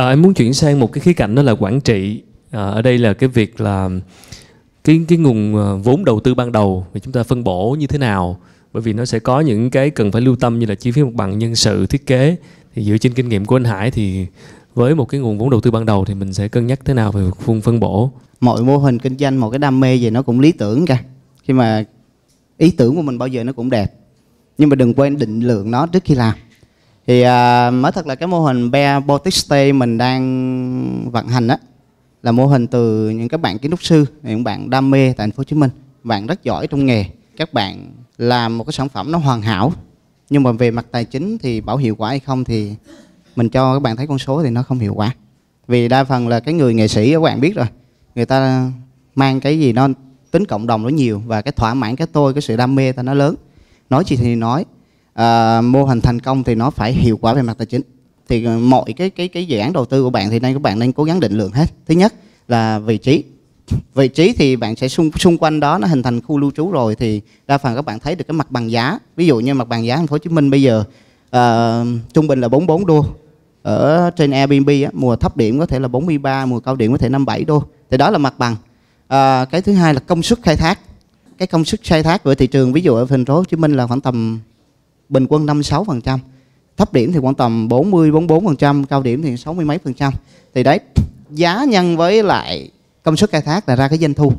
À, em muốn chuyển sang một cái khía cạnh đó là quản trị. À, ở đây là cái việc là cái cái nguồn à, vốn đầu tư ban đầu thì chúng ta phân bổ như thế nào. Bởi vì nó sẽ có những cái cần phải lưu tâm như là chi phí mặt bằng nhân sự thiết kế. Thì dựa trên kinh nghiệm của anh Hải thì với một cái nguồn vốn đầu tư ban đầu thì mình sẽ cân nhắc thế nào về phân phân bổ. Mọi mô hình kinh doanh một cái đam mê gì nó cũng lý tưởng cả. Khi mà ý tưởng của mình bao giờ nó cũng đẹp. Nhưng mà đừng quên định lượng nó trước khi làm thì à, mới thật là cái mô hình Bear Boutique Stay mình đang vận hành á là mô hình từ những các bạn kiến trúc sư những bạn đam mê tại thành phố Hồ Chí Minh. Bạn rất giỏi trong nghề. Các bạn làm một cái sản phẩm nó hoàn hảo nhưng mà về mặt tài chính thì bảo hiệu quả hay không thì mình cho các bạn thấy con số thì nó không hiệu quả. Vì đa phần là cái người nghệ sĩ các bạn biết rồi người ta mang cái gì nó tính cộng đồng nó nhiều và cái thỏa mãn cái tôi cái sự đam mê ta nó lớn. Nói gì thì nói à, mô hình thành công thì nó phải hiệu quả về mặt tài chính. Thì ờ, mọi cái cái cái dự án đầu tư của bạn thì nên các bạn nên cố gắng định lượng hết. Thứ nhất là vị trí. Vị trí thì bạn sẽ xung xung quanh đó nó hình thành khu lưu trú rồi thì đa phần các bạn thấy được cái mặt bằng giá. Ví dụ như mặt bằng giá thành phố Hồ Chí Minh bây giờ uh, trung bình là 44 đô. Ở trên Airbnb á, mùa thấp điểm có thể là 43 mùa cao điểm có thể 57 đô. Thì đó là mặt bằng. Uh, cái thứ hai là công suất khai thác. Cái công suất khai thác của thị trường ví dụ ở thành phố Hồ Chí Minh là khoảng tầm bình quân 56 phần trăm, thấp điểm thì khoảng tầm 40 44 phần trăm, cao điểm thì 60 mấy phần trăm. Thì đấy, giá nhân với lại công suất khai thác là ra cái doanh thu.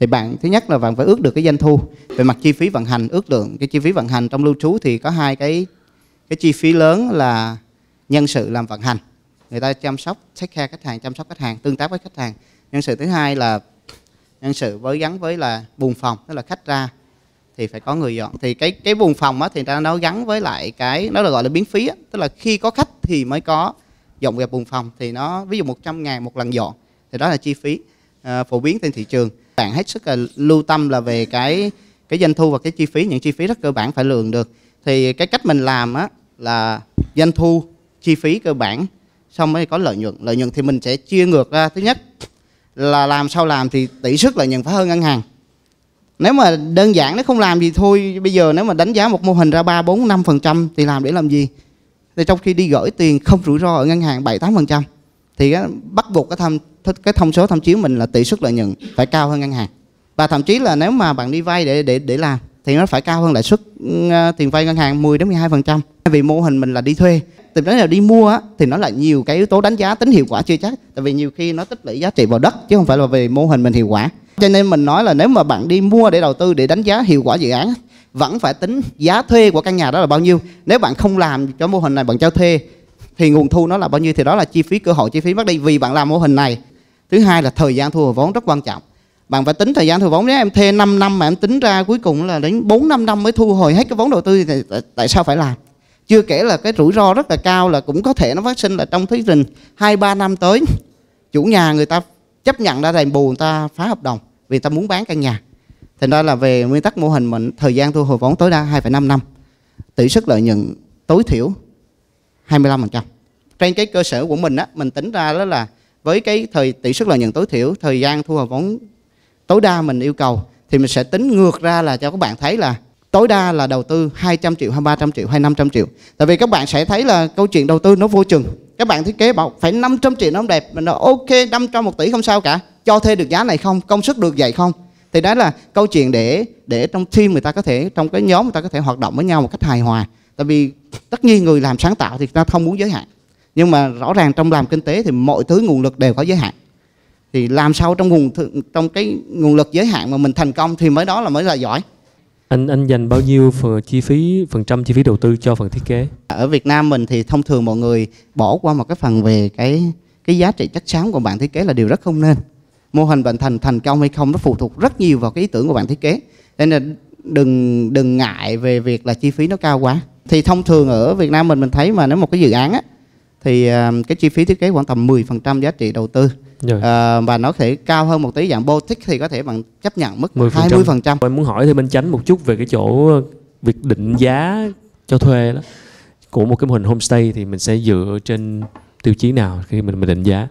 Thì bạn, thứ nhất là bạn phải ước được cái doanh thu. Về mặt chi phí vận hành, ước lượng cái chi phí vận hành trong lưu trú thì có hai cái cái chi phí lớn là nhân sự làm vận hành. Người ta chăm sóc take care khách hàng, chăm sóc khách hàng, tương tác với khách hàng. Nhân sự thứ hai là nhân sự với gắn với là buồng phòng, tức là khách ra thì phải có người dọn. Thì cái cái buồng phòng á thì ta nó gắn với lại cái nó là gọi là biến phí á. Tức là khi có khách thì mới có dọn dẹp buồng phòng. Thì nó ví dụ 100 ngàn một lần dọn thì đó là chi phí à, phổ biến trên thị trường. Bạn hết sức là lưu tâm là về cái cái doanh thu và cái chi phí những chi phí rất cơ bản phải lường được. Thì cái cách mình làm á là doanh thu chi phí cơ bản xong mới có lợi nhuận. Lợi nhuận thì mình sẽ chia ngược ra. Thứ nhất là làm sao làm thì tỷ suất lợi nhuận phải hơn ngân hàng nếu mà đơn giản nó không làm gì thôi bây giờ nếu mà đánh giá một mô hình ra ba bốn năm phần trăm thì làm để làm gì? Thì trong khi đi gửi tiền không rủi ro ở ngân hàng bảy tám phần trăm thì cái, bắt buộc cái thông cái thông số tham chiếu mình là tỷ suất lợi nhuận phải cao hơn ngân hàng. Và thậm chí là nếu mà bạn đi vay để để để làm thì nó phải cao hơn lãi suất ờ, tiền vay ngân hàng 10 đến 12 phần trăm. Vì mô hình mình là đi thuê. Thì đến là đi mua á, thì nó là nhiều cái yếu tố đánh giá tính hiệu quả chưa chắc. Tại vì nhiều khi nó tích lũy giá trị vào đất chứ không phải là về mô hình mình hiệu quả cho nên mình nói là nếu mà bạn đi mua để đầu tư, để đánh giá hiệu quả dự án, vẫn phải tính giá thuê của căn nhà đó là bao nhiêu. Nếu bạn không làm cho mô hình này, bạn cho thuê, thì nguồn thu nó là bao nhiêu thì đó là chi phí, cơ hội chi phí mất đi vì bạn làm mô hình này. Thứ hai là thời gian thu hồi vốn rất quan trọng. Bạn phải tính thời gian thu hồi vốn. Nếu em thuê 5 năm mà em tính ra cuối cùng là đến 4 5 năm mới thu hồi hết cái vốn đầu tư thì tại sao phải làm? Chưa kể là cái rủi ro rất là cao là cũng có thể nó phát sinh là trong thí trình hai ba năm tới, chủ nhà người ta chấp nhận ra đền bù người ta phá hợp đồng vì người ta muốn bán căn nhà. Thành ra là về nguyên tắc mô hình mình thời gian thu hồi vốn tối đa 2,5 năm tỷ suất lợi nhuận tối thiểu 25% trên cái cơ sở của mình á mình tính ra đó là với cái thời tỷ suất lợi nhuận tối thiểu thời gian thu hồi vốn tối đa mình yêu cầu thì mình sẽ tính ngược ra là cho các bạn thấy là tối đa là đầu tư 200 triệu hay 300 triệu hay 500 triệu. Tại vì các bạn sẽ thấy là câu chuyện đầu tư nó vô chừng các bạn thiết kế bảo phải 500 triệu nó không đẹp. Mình nói, ok 500 một tỷ không sao cả. Cho thuê được giá này không? Công suất được vậy không? Thì đó là câu chuyện để để trong team người ta có thể, trong cái nhóm người ta có thể hoạt động với nhau một cách hài hòa. Tại vì tất nhiên người làm sáng tạo thì ta không muốn giới hạn. Nhưng mà rõ ràng trong làm kinh tế thì mọi thứ nguồn lực đều có giới hạn. Thì làm sao trong nguồn trong cái nguồn lực giới hạn mà mình thành công thì mới đó là mới là giỏi anh anh dành bao nhiêu phần chi phí, phần trăm chi phí đầu tư cho phần thiết kế? Ở Việt Nam mình thì thông thường mọi người bỏ qua một cái phần về cái cái giá trị chắc chắn của bạn thiết kế là điều rất không nên. Mô hình bạn thành thành công hay không nó phụ thuộc rất nhiều vào cái ý tưởng của bạn thiết kế. Nên là đừng đừng ngại về việc là chi phí nó cao quá. Thì thông thường ở Việt Nam mình mình thấy mà nếu một cái dự án á, thì à, cái chi phí thiết kế khoảng tầm 10% giá trị đầu tư. Rồi. à, và nó có thể cao hơn một tí dạng boutique thì có thể bạn chấp nhận mức 10%. 20% em muốn hỏi thêm anh Chánh một chút về cái chỗ việc định giá cho thuê đó của một cái mô hình homestay thì mình sẽ dựa trên tiêu chí nào khi mình mình định giá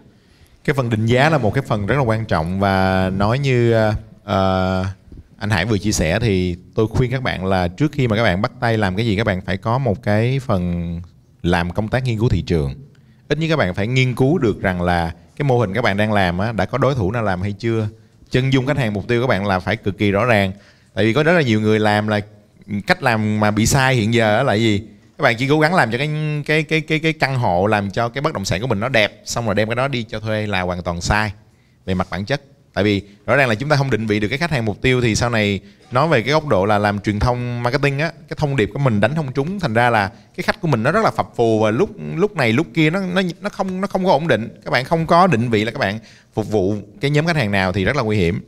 cái phần định giá là một cái phần rất là quan trọng và nói như uh, anh Hải vừa chia sẻ thì tôi khuyên các bạn là trước khi mà các bạn bắt tay làm cái gì các bạn phải có một cái phần làm công tác nghiên cứu thị trường ít nhất các bạn phải nghiên cứu được rằng là cái mô hình các bạn đang làm á, đã có đối thủ nào làm hay chưa? Chân dung khách hàng mục tiêu các bạn là phải cực kỳ rõ ràng. Tại vì có rất là nhiều người làm là cách làm mà bị sai hiện giờ là gì? Các bạn chỉ cố gắng làm cho cái cái cái cái cái căn hộ làm cho cái bất động sản của mình nó đẹp xong rồi đem cái đó đi cho thuê là hoàn toàn sai về mặt bản chất tại vì rõ ràng là chúng ta không định vị được cái khách hàng mục tiêu thì sau này nói về cái góc độ là làm truyền thông marketing á, cái thông điệp của mình đánh không trúng, thành ra là cái khách của mình nó rất là phập phù và lúc lúc này lúc kia nó nó nó không nó không có ổn định. Các bạn không có định vị là các bạn phục vụ cái nhóm khách hàng nào thì rất là nguy hiểm.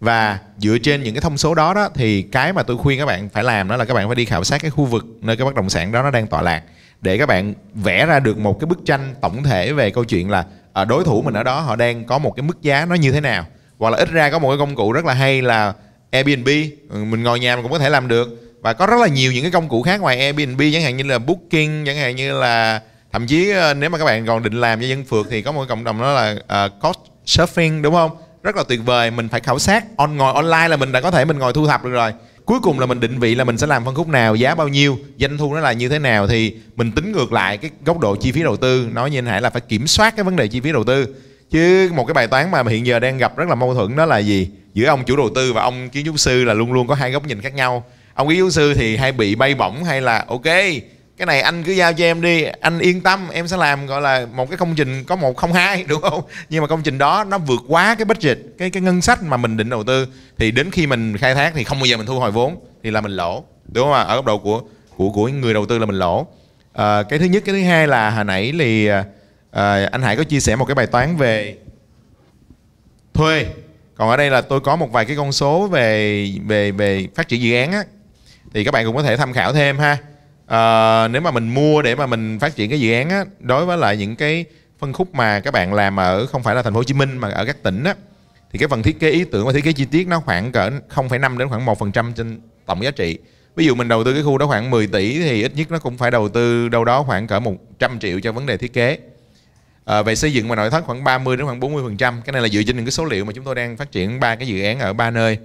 Và dựa trên những cái thông số đó đó, thì cái mà tôi khuyên các bạn phải làm đó là các bạn phải đi khảo sát cái khu vực nơi cái bất động sản đó nó đang tọa lạc, để các bạn vẽ ra được một cái bức tranh tổng thể về câu chuyện là à, đối thủ mình ở đó họ đang có một cái mức giá nó như thế nào hoặc là ít ra có một cái công cụ rất là hay là Airbnb. Ừ, mình ngồi nhà mình cũng có thể làm được. Và có rất là nhiều những cái công cụ khác ngoài Airbnb chẳng hạn như là Booking chẳng hạn như là thậm chí ờ, nếu mà các bạn còn định làm cho dân phượt thì có một cái cộng đồng đó là ờ, uh, cost surfing đúng không? Rất là tuyệt vời mình phải khảo sát on ngồi online là mình đã có thể mình ngồi thu thập được rồi. Cuối cùng là mình định vị là mình sẽ làm phân khúc nào giá bao nhiêu doanh thu nó là như thế nào thì mình tính ngược lại cái góc độ chi phí đầu tư. Nói như anh hải là phải kiểm soát cái vấn đề chi phí đầu tư chứ một cái bài toán mà hiện giờ đang gặp rất là mâu thuẫn đó là gì? Giữa ông chủ đầu tư và ông kiến trúc sư là luôn luôn có hai góc nhìn khác nhau. Ông kiến trúc sư thì hay bị bay bổng hay là ok cái này anh cứ giao cho em đi anh yên tâm em sẽ làm gọi là một cái công trình có một không hai đúng không? Nhưng mà công trình đó nó vượt quá cái budget cái cái ngân sách mà mình định đầu tư. Thì đến khi mình khai thác thì không bao giờ mình thu hồi vốn thì là mình lỗ đúng không ạ? Ở góc độ của của của người đầu tư là mình lỗ. À, cái thứ nhất cái thứ hai là hồi nãy thì à, à, anh Hải có chia sẻ một cái bài toán về thuê. Còn ở đây là tôi có một vài cái con số về về về phát triển dự án á. Thì các bạn cũng có thể tham khảo thêm ha. À, nếu mà mình mua để mà mình phát triển cái dự án á đối với lại những cái phân khúc mà các bạn làm ở không phải là thành phố Hồ Chí Minh mà ở các tỉnh á thì cái phần thiết kế ý tưởng và thiết kế chi tiết nó khoảng cỡ 0,5 đến khoảng 1% trên tổng giá trị. Ví dụ mình đầu tư cái khu đó khoảng 10 tỷ thì ít nhất nó cũng phải đầu tư đâu đó khoảng cỡ 100 triệu cho vấn đề thiết kế à, về xây dựng và nội thất khoảng 30 đến khoảng 40 phần trăm. Cái này là dựa trên những cái số liệu mà chúng tôi đang phát triển ba cái dự án ở ba nơi.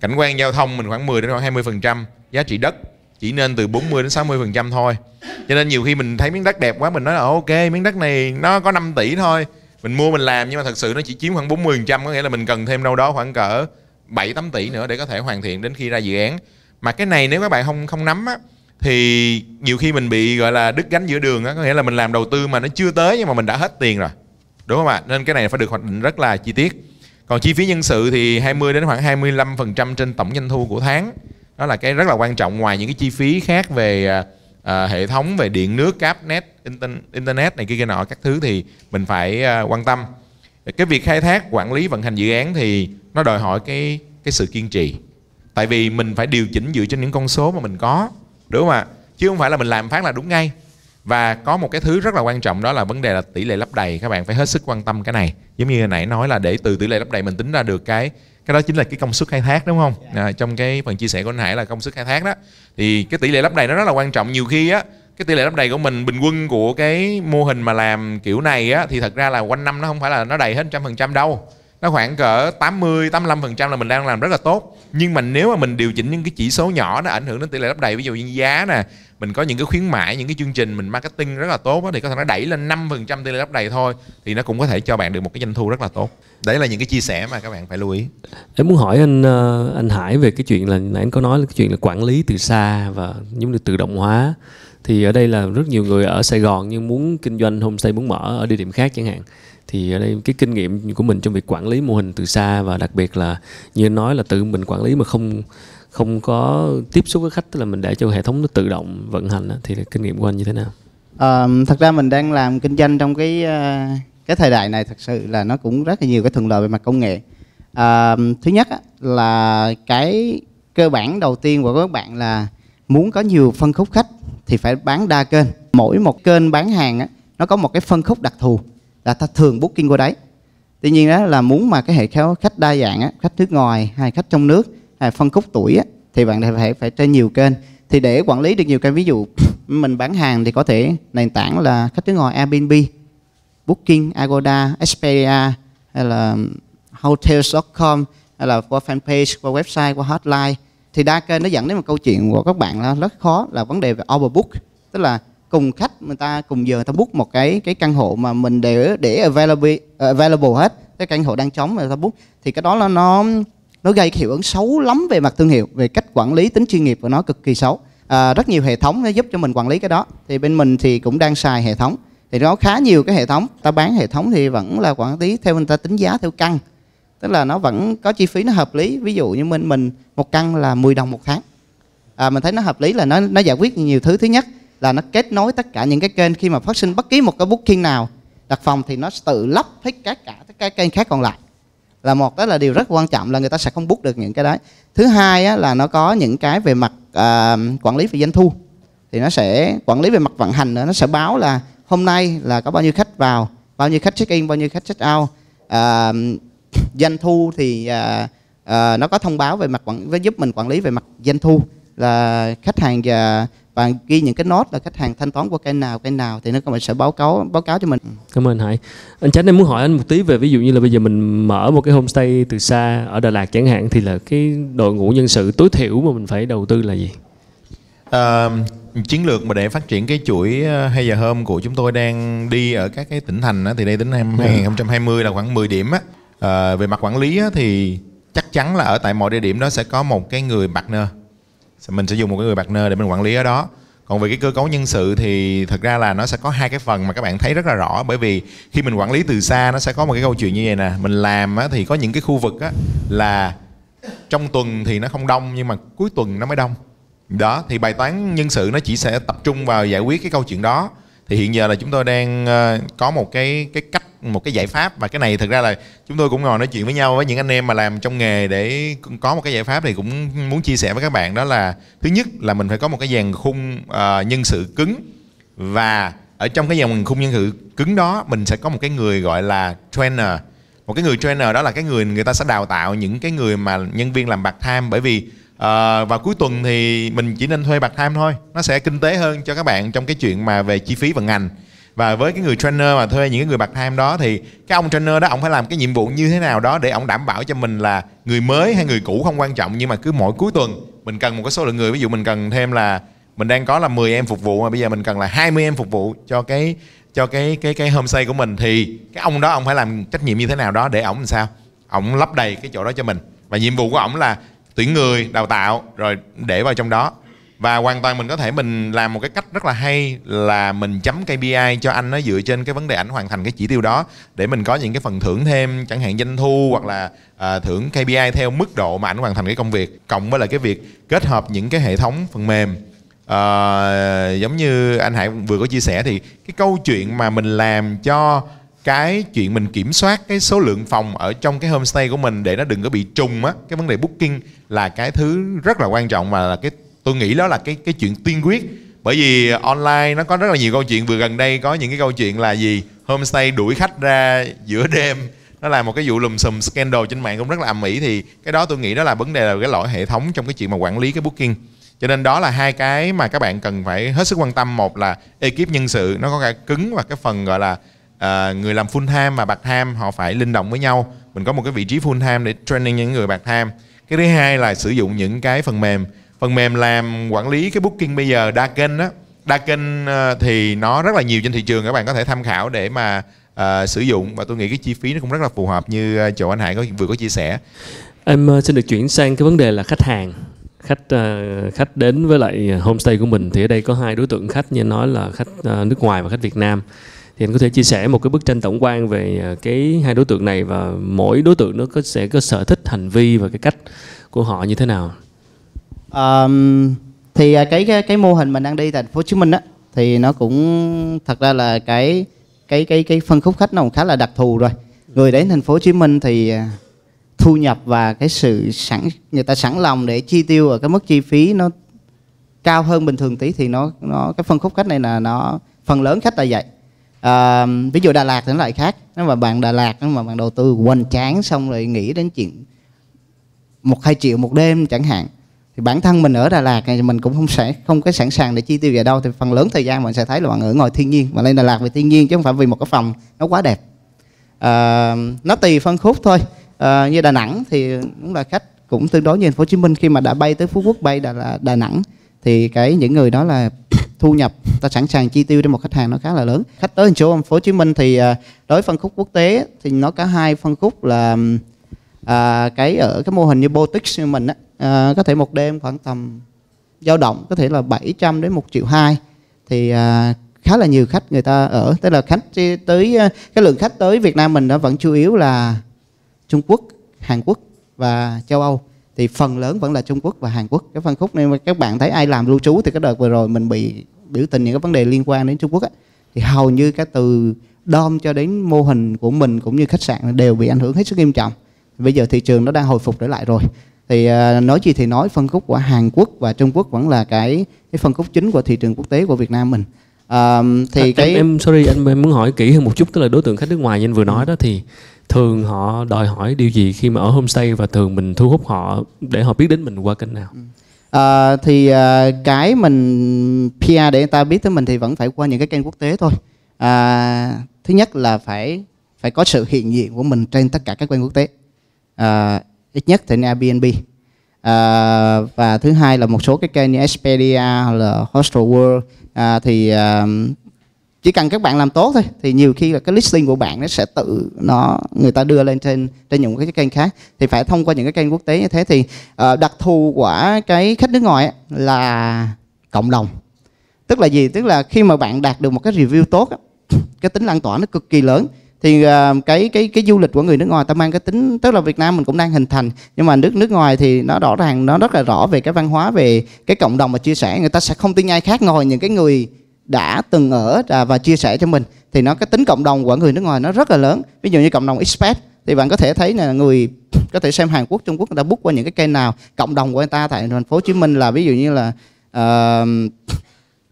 Cảnh quan giao thông mình khoảng 10 đến khoảng 20 phần trăm. Giá trị đất chỉ nên từ 40 đến 60 phần trăm thôi. Cho nên nhiều khi mình thấy miếng đất đẹp quá mình nói là ok miếng đất này nó có 5 tỷ thôi. Mình mua mình làm nhưng mà thật sự nó chỉ chiếm khoảng 40 phần trăm. Có nghĩa là mình cần thêm đâu đó khoảng cỡ 7 8 tỷ nữa để có thể hoàn thiện đến khi ra dự án. Mà cái này nếu các bạn không không nắm á thì nhiều khi mình bị gọi là đứt gánh giữa đường á có nghĩa là mình làm đầu tư mà nó chưa tới nhưng mà mình đã hết tiền rồi. Đúng không ạ? Nên cái này phải được hoạch định rất là chi tiết. Còn chi phí nhân sự thì 20 đến khoảng 25% trên tổng doanh thu của tháng. Đó là cái rất là quan trọng ngoài những cái chi phí khác về à, à hệ thống về điện nước cáp net internet này kia kia nọ các thứ thì mình phải à, quan tâm. Cái việc khai thác quản lý vận hành dự án thì nó đòi hỏi cái cái sự kiên trì. Tại vì mình phải điều chỉnh dựa trên những con số mà mình có đúng không ạ? Chứ không phải là mình làm phát là đúng ngay. Và có một cái thứ rất là quan trọng đó là vấn đề là tỷ lệ lấp đầy. Các bạn phải hết sức quan tâm cái này. Giống như hồi nãy nói là để từ tỷ lệ lấp đầy mình tính ra được cái cái đó chính là cái công suất khai thác đúng không? À, trong cái phần chia sẻ của anh Hải là công suất khai thác đó. Thì cái tỷ lệ lấp đầy nó rất là quan trọng. Nhiều khi á cái tỷ lệ lấp đầy của mình bình quân của cái mô hình mà làm kiểu này á thì thật ra là quanh năm nó không phải là nó đầy hết trăm phần trăm đâu nó khoảng cỡ 80 85% là mình đang làm rất là tốt. Nhưng mà nếu mà mình điều chỉnh những cái chỉ số nhỏ nó ảnh hưởng đến tỷ lệ lấp đầy ví dụ như giá nè mình có những cái khuyến mãi những cái chương trình mình marketing rất là tốt đó, thì có thể nó đẩy lên 5% tỷ lệ lấp đầy thôi thì nó cũng có thể cho bạn được một cái doanh thu rất là tốt. Đấy là những cái chia sẻ mà các bạn phải lưu ý. Em muốn hỏi anh ờ, anh Hải về cái chuyện là nãy anh có nói là cái chuyện là quản lý từ xa và giống như tự động hóa. Thì ở đây là rất nhiều người ở Sài Gòn nhưng muốn kinh doanh homestay muốn mở ở địa điểm khác chẳng hạn thì ở đây cái kinh nghiệm của mình trong việc quản lý mô hình từ xa và đặc biệt là như anh nói là tự mình quản lý mà không không có tiếp xúc với khách tức là mình để cho hệ thống nó tự động vận hành đó, thì kinh nghiệm của anh như thế nào? À, thật ra mình đang làm kinh doanh trong cái ờ, cái thời đại này thật sự là nó cũng rất là nhiều cái thuận lợi về mặt công nghệ. À, thứ nhất là cái cơ bản đầu tiên của các bạn là muốn có nhiều phân khúc khách thì phải bán đa kênh. Mỗi một kênh bán hàng á, nó có một cái phân khúc đặc thù là ta thường booking qua đấy. Tuy nhiên đó là muốn mà cái hệ khéo khách đa dạng á, khách nước ngoài hay khách trong nước hay phân khúc tuổi á, thì bạn phải phải trên nhiều kênh. Thì để quản lý được nhiều kênh ví dụ mình bán hàng thì có thể nền tảng là khách nước ngoài Airbnb Booking Agoda Expedia hay là hotels.com hay là qua fanpage qua website qua hotline. Thì đa kênh nó dẫn đến một câu chuyện của các bạn là rất khó là vấn đề về overbook. Tức là cùng khách người ta cùng giờ người ta book một cái cái căn hộ mà mình để để available available hết cái căn hộ đang trống người ta book. Thì cái đó là nó nó gây hiệu ứng xấu lắm về mặt thương hiệu về cách quản lý tính chuyên nghiệp của nó cực kỳ xấu. À, rất nhiều hệ thống nó giúp cho mình quản lý cái đó. Thì bên mình thì cũng đang xài hệ thống. Thì nó khá nhiều cái hệ thống. Ta bán hệ thống thì vẫn là quản lý theo người ta tính giá theo căn. Tức là nó vẫn có chi phí nó hợp lý. Ví dụ như mình mình một căn là 10 đồng một tháng. À, mình thấy nó hợp lý là nó nó giải quyết nhiều thứ. Thứ nhất là nó kết nối tất cả những cái kênh. Khi mà phát sinh bất kỳ một cái booking nào đặt phòng thì nó tự lắp hết tất cả tất cả kênh khác còn lại. Là một đó là điều rất quan trọng là người ta sẽ không book được những cái đấy. Thứ hai á, là nó có những cái về mặt uh, quản lý về doanh thu. Thì nó sẽ quản lý về mặt vận hành nữa nó sẽ báo là hôm nay là có bao nhiêu khách vào bao nhiêu khách check in bao nhiêu khách check out. Uh, doanh thu thì uh, uh, nó có thông báo về mặt quản với giúp mình quản lý về mặt doanh thu. Là khách hàng và và ghi những cái nốt là khách hàng thanh toán qua kênh nào kênh nào thì nó có mình sẽ báo cáo báo cáo cho mình Cảm ơn Hải. Anh Chánh em muốn hỏi anh một tí về ví dụ như là bây giờ mình mở một cái homestay từ xa ở Đà Lạt chẳng hạn thì là cái đội ngũ nhân sự tối thiểu mà mình phải đầu tư là gì? Ờ, chiến lược mà để phát triển cái chuỗi ờ, hay giờ hôm của chúng tôi đang đi ở các cái tỉnh thành á, thì đây đến năm 2020 là khoảng 10 điểm á. Ờ, về mặt quản lý á, thì chắc chắn là ở tại mọi địa điểm đó sẽ có một cái người partner mình sẽ dùng một cái người partner để mình quản lý ở đó. Còn về cái cơ cấu nhân sự thì thật ra là nó sẽ có hai cái phần mà các bạn thấy rất là rõ. Bởi vì khi mình quản lý từ xa nó sẽ có một cái câu chuyện như vậy nè. Mình làm á, thì có những cái khu vực á, là trong tuần thì nó không đông nhưng mà cuối tuần nó mới đông. Đó thì bài toán nhân sự nó chỉ sẽ tập trung vào giải quyết cái câu chuyện đó. Thì hiện giờ là chúng tôi đang ờ, có một cái cái cách một cái giải pháp. Và cái này thực ra là chúng tôi cũng ngồi nói chuyện với nhau với những anh em mà làm trong nghề để có một cái giải pháp thì cũng muốn chia sẻ với các bạn. Đó là thứ nhất là mình phải có một cái dàn khung uh, nhân sự cứng. Và ở trong cái dàn khung nhân sự cứng đó mình sẽ có một cái người gọi là trainer. Một cái người trainer đó là cái người người ta sẽ đào tạo những cái người mà nhân viên làm bạc tham bởi vì ờ, à, và cuối tuần thì mình chỉ nên thuê bạc tham thôi. Nó sẽ kinh tế hơn cho các bạn trong cái chuyện mà về chi phí vận hành và với cái người trainer mà thuê những cái người bạc time đó thì cái ông trainer đó, ông phải làm cái nhiệm vụ như thế nào đó để ông đảm bảo cho mình là người mới hay người cũ không quan trọng. Nhưng mà cứ mỗi cuối tuần, mình cần một cái số lượng người. Ví dụ mình cần thêm là, mình đang có là 10 em phục vụ mà bây giờ mình cần là 20 em phục vụ cho cái cho cái cái cái homestay của mình, thì cái ông đó, ông phải làm trách nhiệm như thế nào đó để ổng làm sao? Ổng lấp đầy cái chỗ đó cho mình. Và nhiệm vụ của ổng là tuyển người, đào tạo, rồi để vào trong đó và hoàn toàn mình có thể mình làm một cái cách rất là hay là mình chấm KPI cho anh nó dựa trên cái vấn đề ảnh hoàn thành cái chỉ tiêu đó để mình có những cái phần thưởng thêm chẳng hạn doanh thu hoặc là à, thưởng KPI theo mức độ mà ảnh hoàn thành cái công việc cộng với lại cái việc kết hợp những cái hệ thống phần mềm. À, giống như anh Hải vừa có chia sẻ thì cái câu chuyện mà mình làm cho cái chuyện mình kiểm soát cái số lượng phòng ở trong cái homestay của mình để nó đừng có bị trùng á cái vấn đề booking là cái thứ rất là quan trọng và là cái tôi nghĩ đó là cái cái chuyện tiên quyết. Bởi vì online nó có rất là nhiều câu chuyện. Vừa gần đây có những cái câu chuyện là gì? Homestay đuổi khách ra giữa đêm. Nó là một cái vụ lùm xùm scandal trên mạng cũng rất là ầm ĩ. Thì cái đó tôi nghĩ đó là vấn đề là cái lỗi hệ thống trong cái chuyện mà quản lý cái booking. Cho nên đó là hai cái mà các bạn cần phải hết sức quan tâm. Một là ekip nhân sự. Nó có cả cứng và cái phần gọi là uh, người làm full time và bạc time họ phải linh động với nhau. Mình có một cái vị trí full time để training những người bạc time. Cái thứ hai là sử dụng những cái phần mềm phần mềm làm quản lý cái booking bây giờ đa kênh á. Đa kênh ờ, thì nó rất là nhiều trên thị trường các bạn có thể tham khảo để mà uh, sử dụng. Và tôi nghĩ cái chi phí nó cũng rất là phù hợp như ờ, chỗ anh Hải có vừa có chia sẻ. Em xin được chuyển sang cái vấn đề là khách hàng. Khách uh, khách đến với lại homestay của mình thì ở đây có hai đối tượng khách như nói là khách uh, nước ngoài và khách Việt Nam. Thì anh có thể chia sẻ một cái bức tranh tổng quan về cái hai đối tượng này và mỗi đối tượng nó có sẽ có sở thích hành vi và cái cách của họ như thế nào? Um, thì à, cái, cái cái mô hình mình đang đi thành phố Hồ Chí Minh á thì nó cũng thật ra là cái cái cái cái phân khúc khách nó cũng khá là đặc thù rồi. Người đến thành phố Hồ Chí Minh thì à, thu nhập và cái sự sẵn người ta sẵn lòng để chi tiêu ở cái mức chi phí nó cao hơn bình thường tí thì nó nó cái phân khúc khách này là nó phần lớn khách là vậy. À, ví dụ Đà Lạt thì nó lại khác. Nếu mà bạn Đà Lạt nếu mà bạn đầu tư hoành tráng xong rồi nghĩ đến chuyện một hai triệu một đêm chẳng hạn thì bản thân mình ở Đà Lạt này mình cũng không sẽ không có sẵn sàng để chi tiêu về đâu. Thì phần lớn thời gian mình sẽ thấy là bạn ở ngoài thiên nhiên mà lên Đà Lạt về thiên nhiên chứ không phải vì một cái phòng nó quá đẹp. À, nó tùy phân khúc thôi. À, như Đà Nẵng thì cũng là khách cũng tương đối như thành phố Hồ Chí Minh. Khi mà đã bay tới Phú Quốc bay Đà, Đà Nẵng thì cái những người đó là thu nhập ta sẵn sàng chi tiêu cho một khách hàng nó khá là lớn. Khách tới thành phố Hồ Chí Minh thì ờ, đối với phân khúc quốc tế thì nó có hai phân khúc là à, cái ở cái mô hình như boutique như mình á à, có thể một đêm khoảng tầm dao động có thể là 700 đến 1 triệu hai. Thì à, khá là nhiều khách người ta ở. Tức là khách tới à, cái lượng khách tới Việt Nam mình nó vẫn chủ yếu là Trung Quốc, Hàn Quốc và châu Âu. Thì phần lớn vẫn là Trung Quốc và Hàn Quốc. Cái phân khúc này mà các bạn thấy ai làm lưu trú thì cái đợt vừa rồi mình bị biểu tình những cái vấn đề liên quan đến Trung Quốc ấy, thì hầu như cái từ đom cho đến mô hình của mình cũng như khách sạn đều bị ảnh hưởng hết sức nghiêm trọng. Bây giờ thị trường nó đang hồi phục trở lại rồi thì uh, nói gì thì nói phân khúc của Hàn Quốc và Trung Quốc vẫn là cái cái phân khúc chính của thị trường quốc tế của Việt Nam mình uh, thì à, cái em, em sorry anh em muốn hỏi kỹ hơn một chút tức là đối tượng khách nước ngoài như anh vừa nói đó thì thường họ đòi hỏi điều gì khi mà ở homestay và thường mình thu hút họ để họ biết đến mình qua kênh nào À, thì à, cái mình PR để người ta biết tới mình thì vẫn phải qua những cái kênh quốc tế thôi. À, thứ nhất là phải phải có sự hiện diện của mình trên tất cả các kênh quốc tế. À, ít nhất thì Airbnb. À, và thứ hai là một số cái kênh như Expedia hoặc là Hostel World. À, thì à, chỉ cần các bạn làm tốt thôi thì nhiều khi là cái listing của bạn nó sẽ tự nó người ta đưa lên trên trên những cái kênh khác. Thì phải thông qua những cái kênh quốc tế như thế thì uh, đặc thù của cái khách nước ngoài ấy, là cộng đồng. Tức là gì? Tức là khi mà bạn đạt được một cái review tốt cái tính lan tỏa nó cực kỳ lớn thì uh, cái cái cái du lịch của người nước ngoài ta mang cái tính tức là Việt Nam mình cũng đang hình thành nhưng mà nước nước ngoài thì nó rõ ràng nó rất là rõ về cái văn hóa về cái cộng đồng mà chia sẻ. Người ta sẽ không tin ai khác ngoài những cái người đã từng ở và chia sẻ cho mình. Thì nó cái tính cộng đồng của người nước ngoài nó rất là lớn. Ví dụ như cộng đồng expat thì bạn có thể thấy là người có thể xem Hàn Quốc Trung Quốc người ta book qua những cái kênh nào cộng đồng của người ta tại thành phố Hồ Chí Minh là ví dụ như là uh,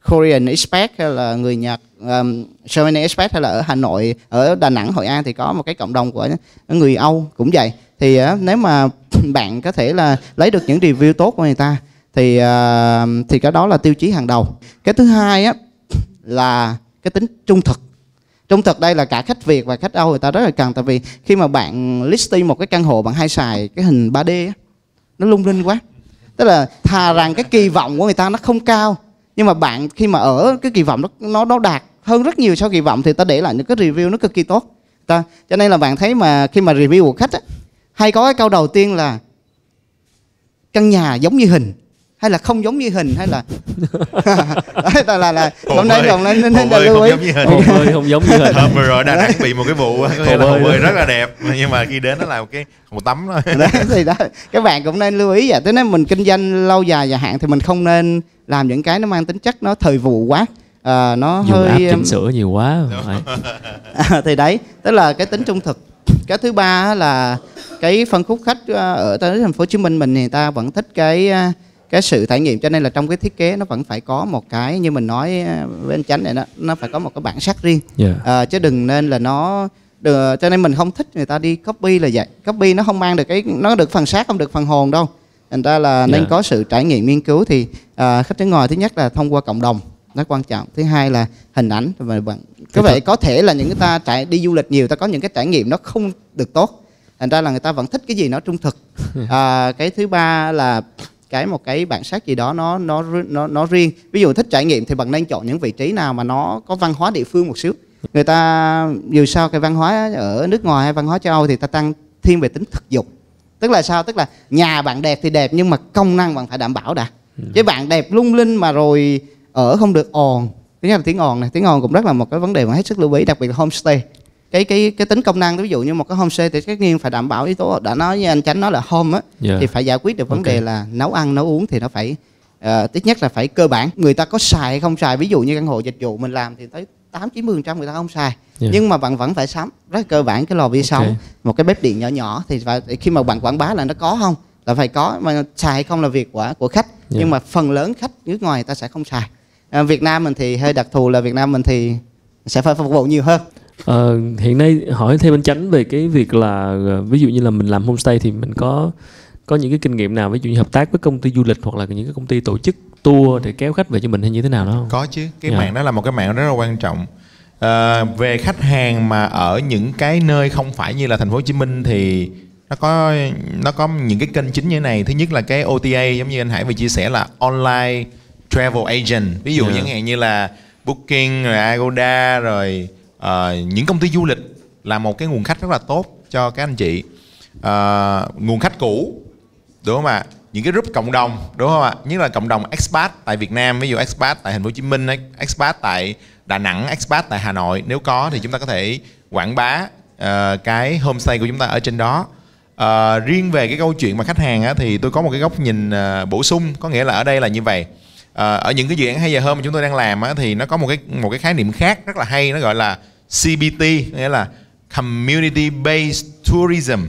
Korean expat hay là người Nhật um, Germany expat hay là ở Hà Nội ở Đà Nẵng Hội An thì có một cái cộng đồng của người Âu cũng vậy. Thì uh, nếu mà bạn có thể là lấy được những review tốt của người ta thì uh, thì cái đó là tiêu chí hàng đầu. Cái thứ hai á là cái tính trung thực. Trung thực đây là cả khách Việt và khách Âu người ta rất là cần tại vì khi mà bạn listing một cái căn hộ bạn hay xài cái hình 3D á, nó lung linh quá. Tức là thà rằng cái kỳ vọng của người ta nó không cao nhưng mà bạn khi mà ở cái kỳ vọng nó nó nó đạt hơn rất nhiều so kỳ vọng thì ta để lại những cái review nó cực kỳ tốt. Ta cho nên là bạn thấy mà khi mà review của khách á, hay có cái câu đầu tiên là căn nhà giống như hình hay là không giống như hình hay là là là, là hôm nay hôm nay nên là bơi lưu không ý. giống như không giống như hình. Hôm vừa rồi đà nẵng bị một cái vụ có nghĩa là Hồ bơi rất là đẹp nhưng mà khi đến nó là một cái hồ tắm thôi. Đó thì đó các bạn cũng nên lưu ý vậy. Thế nên mình kinh doanh lâu dài dài hạn thì mình không nên làm những cái nó mang tính chất nó thời vụ quá Ờ, nó dùng hơi chỉnh sửa nhiều quá. Phải. À, thì đấy tức là cái tính trung thực. Cái thứ ba á là cái phân khúc khách ờ, ở tới thành phố Hồ Chí Minh mình thì người ta vẫn thích cái ờ, cái sự trải nghiệm. Cho nên là trong cái thiết kế nó vẫn phải có một cái như mình nói với anh chánh này nó nó phải có một cái bản sắc riêng. Dạ. Ờ, chứ đừng nên là nó được, cho nên mình không thích người ta đi copy là vậy. Copy nó không mang được cái nó được phần xác không được phần hồn đâu. Thành ra là nên Dạ. có sự trải nghiệm nghiên cứu thì à, khách nước ngoài thứ nhất là thông qua cộng đồng nó quan trọng. Thứ hai là hình ảnh. Và bạn có vẻ có thể là những người ta trải đi du lịch nhiều ta có những cái trải nghiệm nó không được tốt. Thành ra là người ta vẫn thích cái gì nó trung thực. À, cái thứ ba là cái một cái bản sắc gì đó nó nó nó nó riêng. Ví dụ thích trải nghiệm thì bạn nên chọn những vị trí nào mà nó có văn hóa địa phương một xíu. Người ta dù sao cái văn hóa ở nước ngoài hay văn hóa châu Âu thì ta tăng thiên về tính thực dụng. Tức là sao? Tức là nhà bạn đẹp thì đẹp nhưng mà công năng bạn phải đảm bảo đã. Chứ bạn đẹp lung linh mà rồi ở không được ồn thứ nhất là tiếng ồn này tiếng ồn cũng rất là một cái vấn đề mà hết sức lưu ý đặc biệt là homestay cái cái cái tính công năng ví dụ như một cái homestay thì tất nhiên phải đảm bảo yếu tố đã nói với anh chánh nói là home á Dạ. thì phải giải quyết được vấn Ok. đề là nấu ăn nấu uống thì nó phải ờ, ít nhất là phải cơ bản người ta có xài hay không xài ví dụ như căn hộ dịch vụ mình làm thì tới tám chín mươi trăm người ta không xài Dạ. nhưng mà bạn vẫn phải sắm rất cơ bản cái lò vi sóng Ok. một cái bếp điện nhỏ nhỏ thì phải khi mà bạn quảng bá là nó có không là phải có mà xài hay không là việc của của khách Dạ. nhưng mà phần lớn khách nước ngoài người ta sẽ không xài à, Việt Nam mình thì hơi đặc thù là Việt Nam mình thì sẽ phải phục vụ nhiều hơn. Ờ, hiện nay hỏi thêm anh Chánh về cái việc là ờ, ví dụ như là mình làm homestay thì mình có có những cái kinh nghiệm nào? Ví dụ như hợp tác với công ty du lịch hoặc là những cái công ty tổ chức tour để kéo khách về cho mình hay như thế nào đó không? có chứ. Cái Dạ. mạng đó là một cái mạng rất là quan trọng. Ờ, về khách hàng mà ở những cái nơi không phải như là thành phố Hồ Chí Minh thì nó có nó có những cái kênh chính như thế này. Thứ nhất là cái OTA giống như anh Hải vừa chia sẻ là online travel agent. Ví dụ Yeah. chẳng hạn như là booking rồi agoda rồi ờ, những công ty du lịch là một cái nguồn khách rất là tốt cho các anh chị. Ờ, nguồn khách cũ đúng không ạ? Những cái group cộng đồng đúng không ạ? Nhất là cộng đồng expat tại Việt Nam ví dụ expat tại thành phố Hồ Chí Minh expat tại Đà Nẵng expat tại Hà Nội. Nếu có thì chúng ta có thể quảng bá ờ, cái homestay của chúng ta ở trên đó. Ờ, riêng về cái câu chuyện mà khách hàng á, thì tôi có một cái góc nhìn ờ, bổ sung có nghĩa là ở đây là như vậy Ờ, ở những cái dự án hay giờ hơn mà chúng tôi đang làm á, thì nó có một cái một cái khái niệm khác rất là hay nó gọi là CBT nghĩa là community based tourism.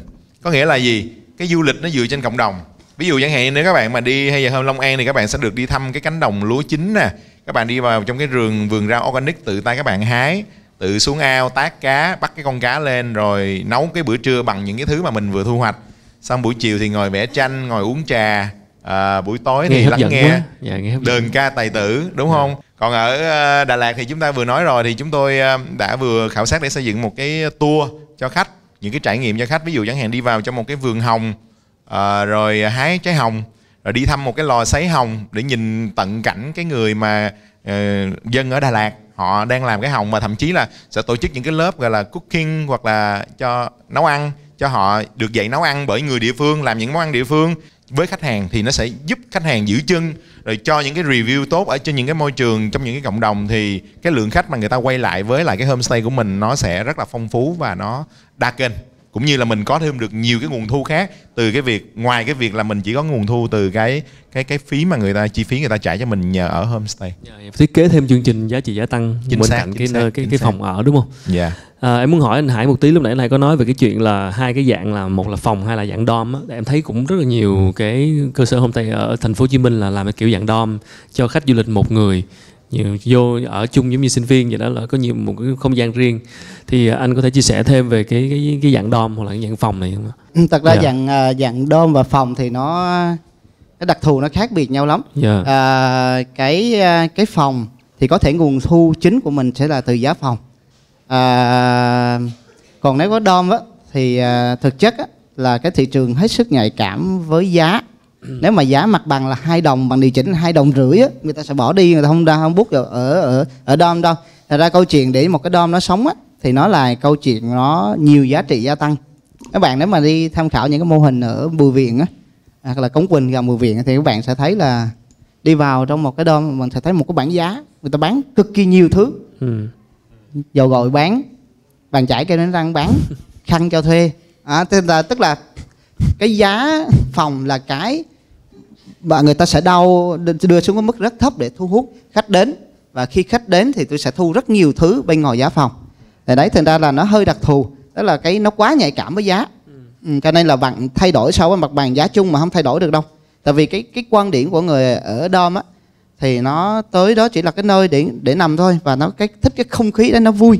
Có nghĩa là gì? Cái du lịch nó dựa trên cộng đồng. Ví dụ chẳng hạn nếu các bạn mà đi hay giờ hôm Long An thì các bạn sẽ được đi thăm cái cánh đồng lúa chín nè. Các bạn đi vào trong cái rừng vườn rau organic tự tay các bạn hái tự xuống ao tát cá bắt cái con cá lên rồi nấu cái bữa trưa bằng những cái thứ mà mình vừa thu hoạch. Xong buổi chiều thì ngồi vẽ tranh ngồi uống trà à, buổi tối nghe thì lắng nghe quá. Dạ nghe đơn ca tài tử đúng không? Còn ở ờ, Đà Lạt thì chúng ta vừa nói rồi thì chúng tôi ờ, đã vừa khảo sát để xây dựng một cái tour cho khách những cái trải nghiệm cho khách. Ví dụ chẳng hạn đi vào trong một cái vườn hồng ờ, rồi hái trái hồng rồi đi thăm một cái lò sấy hồng để nhìn tận cảnh cái người mà ờ, dân ở Đà Lạt. Họ đang làm cái hồng mà thậm chí là sẽ tổ chức những cái lớp gọi là cooking hoặc là cho nấu ăn cho họ được dạy nấu ăn bởi người địa phương làm những món ăn địa phương với khách hàng thì nó sẽ giúp khách hàng giữ chân, rồi cho những cái review tốt ở trên những cái môi trường, trong những cái cộng đồng thì cái lượng khách mà người ta quay lại với lại cái homestay của mình nó sẽ rất là phong phú và nó đa kênh cũng như là mình có thêm được nhiều cái nguồn thu khác từ cái việc ngoài cái việc là mình chỉ có nguồn thu từ cái cái cái phí mà người ta chi phí người ta trả cho mình nhờ ở homestay. Dạ, thiết kế thêm chương trình giá trị gia tăng Chính bên xác, cạnh cái xác, nơi cái cái xác. phòng ở đúng không? Dạ. À, em muốn hỏi anh Hải một tí lúc nãy anh Hải có nói về cái chuyện là hai cái dạng là một là phòng hai là dạng dom á. Em thấy cũng rất là nhiều cái cơ sở homestay ở thành phố Hồ Chí Minh là làm cái kiểu dạng dom cho khách du lịch một người nhiều vô ở chung giống như sinh viên vậy đó là có nhiều một cái không gian riêng thì anh có thể chia sẻ thêm về cái cái cái dạng dom hoặc là cái dạng phòng này không ạ? Ừ, thật ra Dạ. dạng à, dạng đôm và phòng thì nó cái đặc thù nó khác biệt nhau lắm Dạ. à, cái à, cái phòng thì có thể nguồn thu chính của mình sẽ là từ giá phòng à, còn nếu có đom á thì à, thực chất á, là cái thị trường hết sức nhạy cảm với giá nếu mà giá mặt bằng là hai đồng bằng điều chỉnh hai đồng rưỡi á người ta sẽ bỏ đi người ta không ra không bút ở ở ở, ở đom đâu. Thật ra câu chuyện để một cái đom nó sống á thì nó là câu chuyện nó nhiều giá trị gia tăng. Các bạn nếu mà đi tham khảo những cái mô hình ở bùi viện á hoặc là cống quỳnh gần bùi viện thì các bạn sẽ thấy là đi vào trong một cái đom mình sẽ thấy một cái bảng giá người ta bán cực kỳ nhiều thứ. Ừ. dầu gội bán bàn chải keo đánh răng bán khăn cho thuê. À, tức là tức là cái giá phòng là cái mà người ta sẽ đau đưa xuống cái mức rất thấp để thu hút khách đến. Và khi khách đến thì tôi sẽ thu rất nhiều thứ bên ngoài giá phòng. Thì đấy thành ra là nó hơi đặc thù. Đó là cái nó quá nhạy cảm với giá. Ừ, cho nên là bạn thay đổi so với mặt bằng giá chung mà không thay đổi được đâu. Tại vì cái cái quan điểm của người ở dom á thì nó tới đó chỉ là cái nơi để để nằm thôi. Và nó cái thích cái không khí đó nó vui.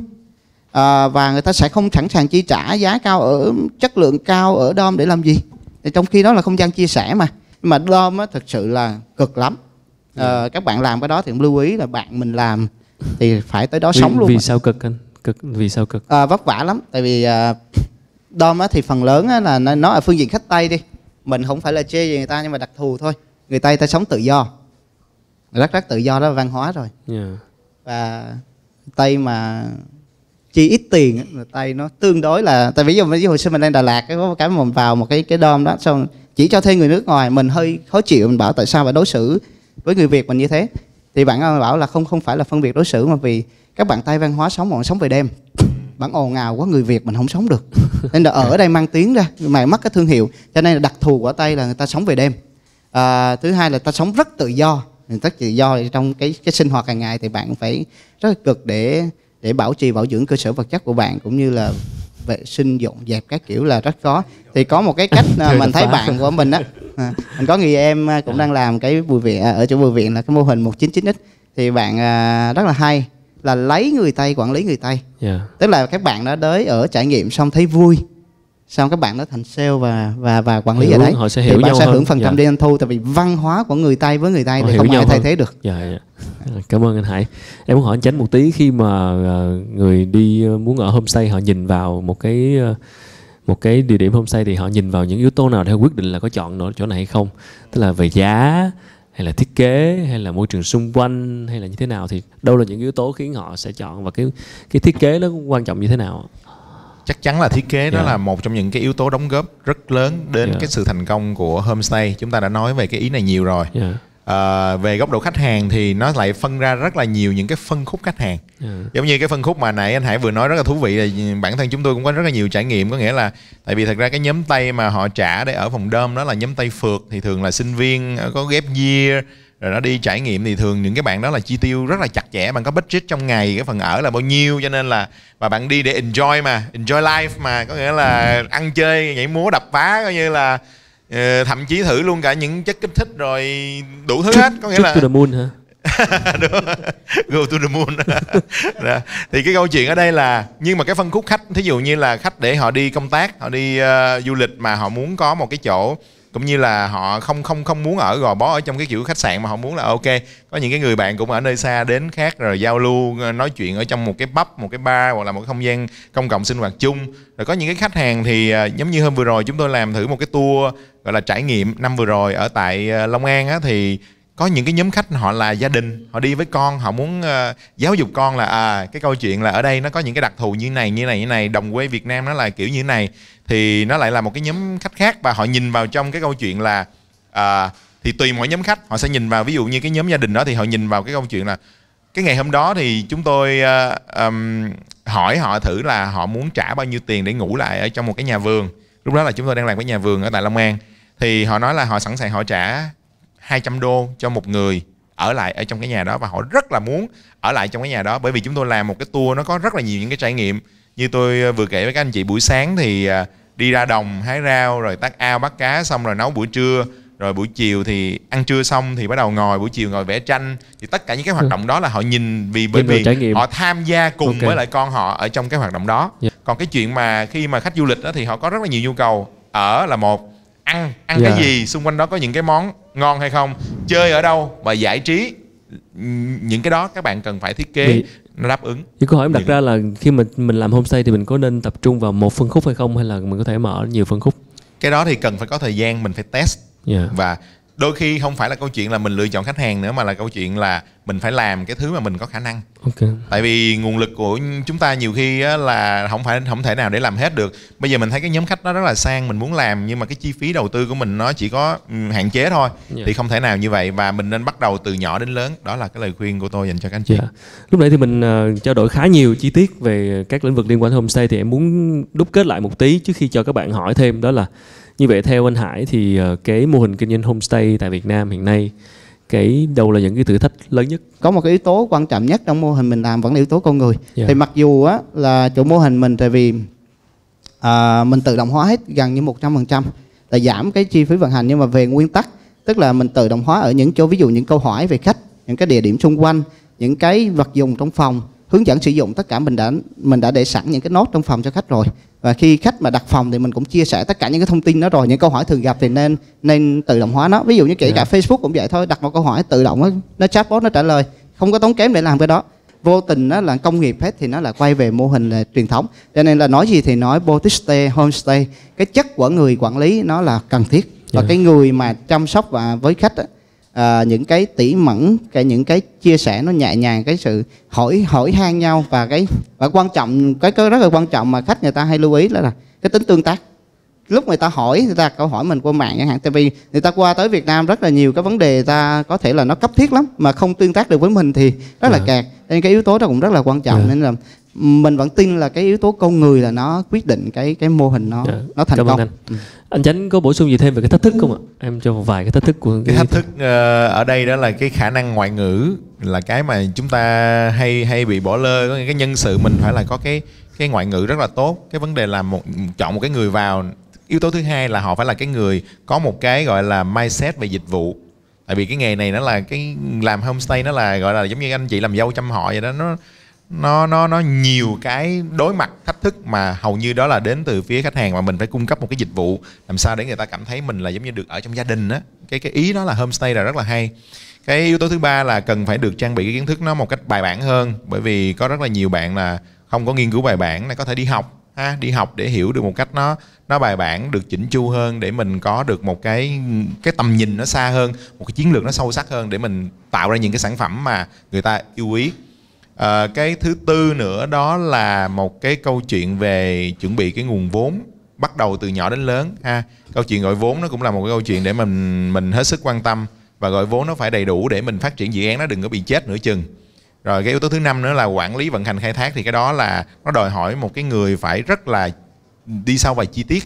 À, và người ta sẽ không sẵn sàng chi trả giá cao ở chất lượng cao ở dom để làm gì. Thì trong khi đó là không gian chia sẻ mà Nhưng mà dom á thực sự là cực lắm. À, các bạn làm cái đó thì cũng lưu ý là bạn mình làm thì phải tới đó vì, sống luôn vì mà. sao cực anh? Cực vì sao cực? À, vất vả lắm. Tại vì à, dom á thì phần lớn á là nó nó ở phương diện khách tây đi. Mình không phải là chê gì người ta nhưng mà đặc thù thôi. Người tây ta sống tự do. Rất rất tự do đó là văn hóa rồi. Dạ. và tây mà chi ít tiền là tây nó tương đối là tại vì ví dụ ví dụ hồi xưa mình lên Đà Lạt cái có cái mình vào một cái cái dom đó xong chỉ cho thuê người nước ngoài mình hơi khó chịu mình bảo tại sao phải đối xử với người Việt mình như thế. Thì bạn bảo là không không phải là phân biệt đối xử mà vì các bạn tây văn hóa sống bọn sống về đêm. Bạn ồn ào quá người Việt mình không sống được. Nên là ở đây mang tiếng ra mày mất cái thương hiệu cho nên là đặc thù của tây là người ta sống về đêm. À, thứ hai là ta sống rất tự do. Người ta tự do trong cái cái sinh hoạt hàng ngày thì bạn phải rất là cực để để bảo trì bảo dưỡng cơ sở vật chất của bạn cũng như là vệ sinh dọn dẹp các kiểu là rất khó. Thì có một cái cách à, mình thấy bạn của mình á à, mình có người em à, cũng đang làm cái bùi viện à, ở chỗ bùi viện là cái mô hình 199x thì bạn à, rất là hay là lấy người tây quản lý người tây. Dạ. tức là các bạn đã tới ở trải nghiệm xong thấy vui xong các bạn đã thành sale và và và quản lý Hiểu, ở đấy họ sẽ thì hiểu bạn nhau sẽ hưởng phần trăm Dạ. đi doanh thu tại vì văn hóa của người tây với người tây thì không ai thay thế được Dạ, dạ. Cảm ơn anh Hải. Em muốn hỏi anh Chánh một tí khi mà ờ, người đi ờ, muốn ở homestay họ nhìn vào một cái ờ, một cái địa điểm homestay thì họ nhìn vào những yếu tố nào để quyết định là có chọn nó chỗ này hay không? Tức là về giá, hay là thiết kế hay là môi trường xung quanh hay là như thế nào thì đâu là những yếu tố khiến họ sẽ chọn và cái cái thiết kế nó quan trọng như thế nào chắc chắn là thiết kế đó Yeah. là một trong những cái yếu tố đóng góp rất lớn đến Yeah. cái sự thành công của homestay chúng ta đã nói về cái ý này nhiều rồi yeah. à, về góc độ khách hàng thì nó lại phân ra rất là nhiều những cái phân khúc khách hàng Yeah. giống như cái phân khúc mà nãy anh Hải vừa nói rất là thú vị là bản thân chúng tôi cũng có rất là nhiều trải nghiệm có nghĩa là tại vì thật ra cái nhóm Tây mà họ trả để ở phòng đơm đó là nhóm Tây phượt thì thường là sinh viên có ghép year rồi nó đi trải nghiệm thì thường những cái bạn đó là chi tiêu rất là chặt chẽ bạn có budget trong ngày cái phần ở là bao nhiêu cho nên là và bạn đi để enjoy mà enjoy life mà có nghĩa là ăn chơi nhảy múa đập phá coi như là ờ, thậm chí thử luôn cả những chất kích thích rồi đủ thứ hết có nghĩa là to the moon hả Đúng. go to the moon Đó. thì cái câu chuyện ở đây là nhưng mà cái phân khúc khách thí dụ như là khách để họ đi công tác họ đi ờ, du lịch mà họ muốn có một cái chỗ cũng như là họ không không không muốn ở gò bó ở trong cái kiểu khách sạn mà họ muốn là ok. Có những cái người bạn cũng ở nơi xa đến khác rồi giao lưu ờ, nói chuyện ở trong một cái pub, một cái bar hoặc là một cái không gian công cộng sinh hoạt chung. Rồi có những cái khách hàng thì ờ, giống như hôm vừa rồi chúng tôi làm thử một cái tour, gọi là trải nghiệm năm vừa rồi ở tại ờ, Long An á, thì có những cái nhóm khách họ là gia đình họ đi với con họ muốn uh, giáo dục con là à cái câu chuyện là ở đây nó có những cái đặc thù như này như này như này đồng quê Việt Nam nó là kiểu như này thì nó lại là một cái nhóm khách khác và họ nhìn vào trong cái câu chuyện là uh, thì tùy mỗi nhóm khách họ sẽ nhìn vào ví dụ như cái nhóm gia đình đó thì họ nhìn vào cái câu chuyện là cái ngày hôm đó thì chúng tôi uh, um, hỏi họ thử là họ muốn trả bao nhiêu tiền để ngủ lại ở trong một cái nhà vườn. Lúc đó là chúng tôi đang làm cái nhà vườn ở tại Long An. Thì họ nói là họ sẵn sàng họ trả 200 đô cho một người ở lại ở trong cái nhà đó và họ rất là muốn ở lại trong cái nhà đó bởi vì chúng tôi làm một cái tour nó có rất là nhiều những cái trải nghiệm như tôi ờ, vừa kể với các anh chị buổi sáng thì ờ, đi ra đồng hái rau rồi tác ao bắt cá xong rồi nấu buổi trưa rồi buổi chiều thì ăn trưa xong thì bắt đầu ngồi buổi chiều ngồi vẽ tranh thì tất cả những cái hoạt động đó là họ nhìn vì bởi vì nghiệm. họ tham gia cùng Ok. với lại con họ ở trong cái hoạt động đó Yeah. còn cái chuyện mà khi mà khách du lịch đó thì họ có rất là nhiều nhu cầu ở là một ăn ăn Yeah. cái gì xung quanh đó có những cái món ngon hay không chơi ở đâu và giải trí những cái đó các bạn cần phải thiết kế nó đáp ứng Thì câu hỏi em đặt Những- ra là khi mình mình làm homestay thì mình có nên tập trung vào một phân khúc hay không hay là mình có thể mở nhiều phân khúc? cái đó thì cần phải có thời gian mình phải test Yeah. và đôi khi không phải là câu chuyện là mình lựa chọn khách hàng nữa mà là câu chuyện là mình phải làm cái thứ mà mình có khả năng Ok. tại vì nguồn lực của chúng ta nhiều khi á, là không phải không thể nào để làm hết được bây giờ mình thấy cái nhóm khách đó rất là sang mình muốn làm nhưng mà cái chi phí đầu tư của mình nó chỉ có hạn chế thôi Yeah. thì không thể nào như vậy và mình nên bắt đầu từ nhỏ đến lớn đó là cái lời khuyên của tôi dành cho các anh chị Dạ. Lúc nãy thì mình ờ, trao đổi khá nhiều chi tiết về các lĩnh vực liên quan homestay thì em muốn đúc kết lại một tí trước khi cho các bạn hỏi thêm đó là như vậy theo anh Hải thì ờ, cái mô hình kinh doanh homestay tại Việt Nam hiện nay cái đâu là những cái thử thách lớn nhất? có một cái yếu tố quan trọng nhất trong mô hình mình làm vẫn là yếu tố con người Dạ. thì mặc dù á là chủ mô hình mình tại vì à, mình tự động hóa hết gần như 100% là giảm cái chi phí vận hành nhưng mà về nguyên tắc tức là mình tự động hóa ở những chỗ ví dụ những câu hỏi về khách những cái địa điểm xung quanh những cái vật dụng trong phòng hướng dẫn sử dụng tất cả mình đã mình đã để sẵn những cái nốt trong phòng cho khách rồi và khi khách mà đặt phòng thì mình cũng chia sẻ tất cả những cái thông tin đó rồi những câu hỏi thường gặp thì nên nên tự động hóa nó. Ví dụ như kể Dạ. cả Facebook cũng vậy thôi đặt một câu hỏi tự động nó, nó chatbot nó trả lời không có tốn kém để làm cái đó. Vô tình nó là công nghiệp hết thì nó là quay về mô hình là truyền thống. Cho nên là nói gì thì nói boutique stay homestay. Cái chất của người quản lý nó là cần thiết. Và Dạ. cái người mà chăm sóc và với khách á, à, những cái tỉ mẩn cái những cái chia sẻ nó nhẹ nhàng cái sự hỏi hỏi han nhau và cái và quan trọng cái cái rất là quan trọng mà khách người ta hay lưu ý là, là cái tính tương tác lúc người ta hỏi người ta câu hỏi mình qua mạng chẳng hạn tại vì người ta qua tới Việt Nam rất là nhiều cái vấn đề ta có thể là nó cấp thiết lắm mà không tương tác được với mình thì rất là Dạ. kẹt nên cái yếu tố đó cũng rất là quan trọng Dạ. nên là mình vẫn tin là cái yếu tố con người là nó quyết định cái cái mô hình nó Dạ. nó thành Cảm công anh. Anh Chánh có bổ sung gì thêm về cái thách thức không ạ? Em cho một vài cái thách thức của cái thách thức ờ, ở đây đó là cái khả năng ngoại ngữ là cái mà chúng ta hay hay bị bỏ lơ có nghĩa cái nhân sự mình phải là có cái cái ngoại ngữ rất là tốt cái vấn đề là một chọn một cái người vào yếu tố thứ hai là họ phải là cái người có một cái gọi là mindset về dịch vụ tại vì cái nghề này nó là cái làm homestay nó là gọi là giống như anh chị làm dâu chăm họ vậy đó nó nó nó nó nhiều cái đối mặt thách thức mà hầu như đó là đến từ phía khách hàng mà mình phải cung cấp một cái dịch vụ làm sao để người ta cảm thấy mình là giống như được ở trong gia đình á. Cái cái ý đó là homestay là rất là hay. Cái yếu tố thứ ba là cần phải được trang bị cái kiến thức nó một cách bài bản hơn, bởi vì có rất là nhiều bạn là không có nghiên cứu bài bản là có thể đi học, ha, đi học để hiểu được một cách nó nó bài bản, được chỉnh chu hơn để mình có được một cái cái tầm nhìn nó xa hơn, một cái chiến lược nó sâu sắc hơn để mình tạo ra những cái sản phẩm mà người ta yêu quý à, cái thứ tư nữa đó là một cái câu chuyện về chuẩn bị cái nguồn vốn bắt đầu từ nhỏ đến lớn ha. Câu chuyện gọi vốn nó cũng là một cái câu chuyện để mình mình hết sức quan tâm và gọi vốn nó phải đầy đủ để mình phát triển dự án nó đừng có bị chết nửa chừng. Rồi cái yếu tố thứ năm nữa là quản lý vận hành khai thác thì cái đó là nó đòi hỏi một cái người phải rất là đi sâu vào chi tiết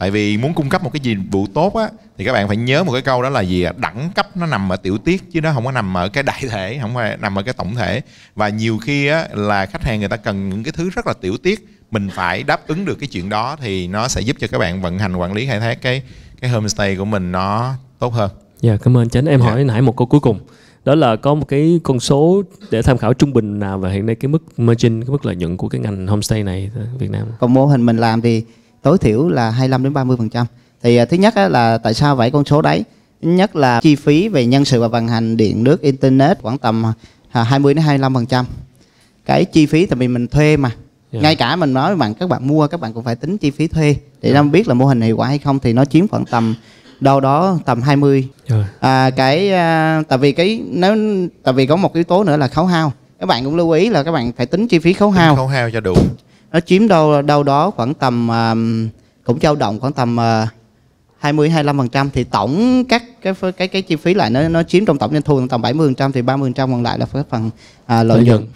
tại vì muốn cung cấp một cái dịch vụ tốt á thì các bạn phải nhớ một cái câu đó là gì đẳng cấp nó nằm ở tiểu tiết chứ nó không có nằm ở cái đại thể không phải nằm ở cái tổng thể và nhiều khi á là khách hàng người ta cần những cái thứ rất là tiểu tiết mình phải đáp ứng được cái chuyện đó thì nó sẽ giúp cho các bạn vận hành quản lý khai thác cái cái homestay của mình nó tốt hơn. Dạ cảm ơn Chánh. Em yeah. Dạ. hỏi nãy một câu cuối cùng. Đó là có một cái con số để tham khảo trung bình nào và hiện nay cái mức margin, cái mức lợi nhuận của cái ngành homestay này ở Việt Nam. Còn mô hình mình làm thì tối thiểu là 25 đến 30 phần trăm. Thì à, thứ nhất là tại sao vậy con số đấy? Nhất là chi phí về nhân sự và vận hành điện nước internet khoảng tầm 20 à, đến 25 phần trăm. Cái chi phí tại vì mình thuê mà yeah. Dạ. ngay cả mình nói với bạn các bạn mua các bạn cũng phải tính chi phí thuê để yeah. Dạ. biết là mô hình hiệu quả hay không thì nó chiếm khoảng tầm đâu đó tầm 20 yeah. Dạ. à, cái à, tại vì cái nếu tại vì có một yếu tố nữa là khấu hao các bạn cũng lưu ý là các bạn phải tính chi phí khấu hao khấu hao cho đủ nó chiếm đâu đâu đó khoảng tầm um, cũng dao động khoảng tầm uh, 20 25% thì tổng các cái cái cái chi phí lại nó nó chiếm trong tổng doanh thu tầm 70% thì 30% còn lại là phần uh, lợi nhuận.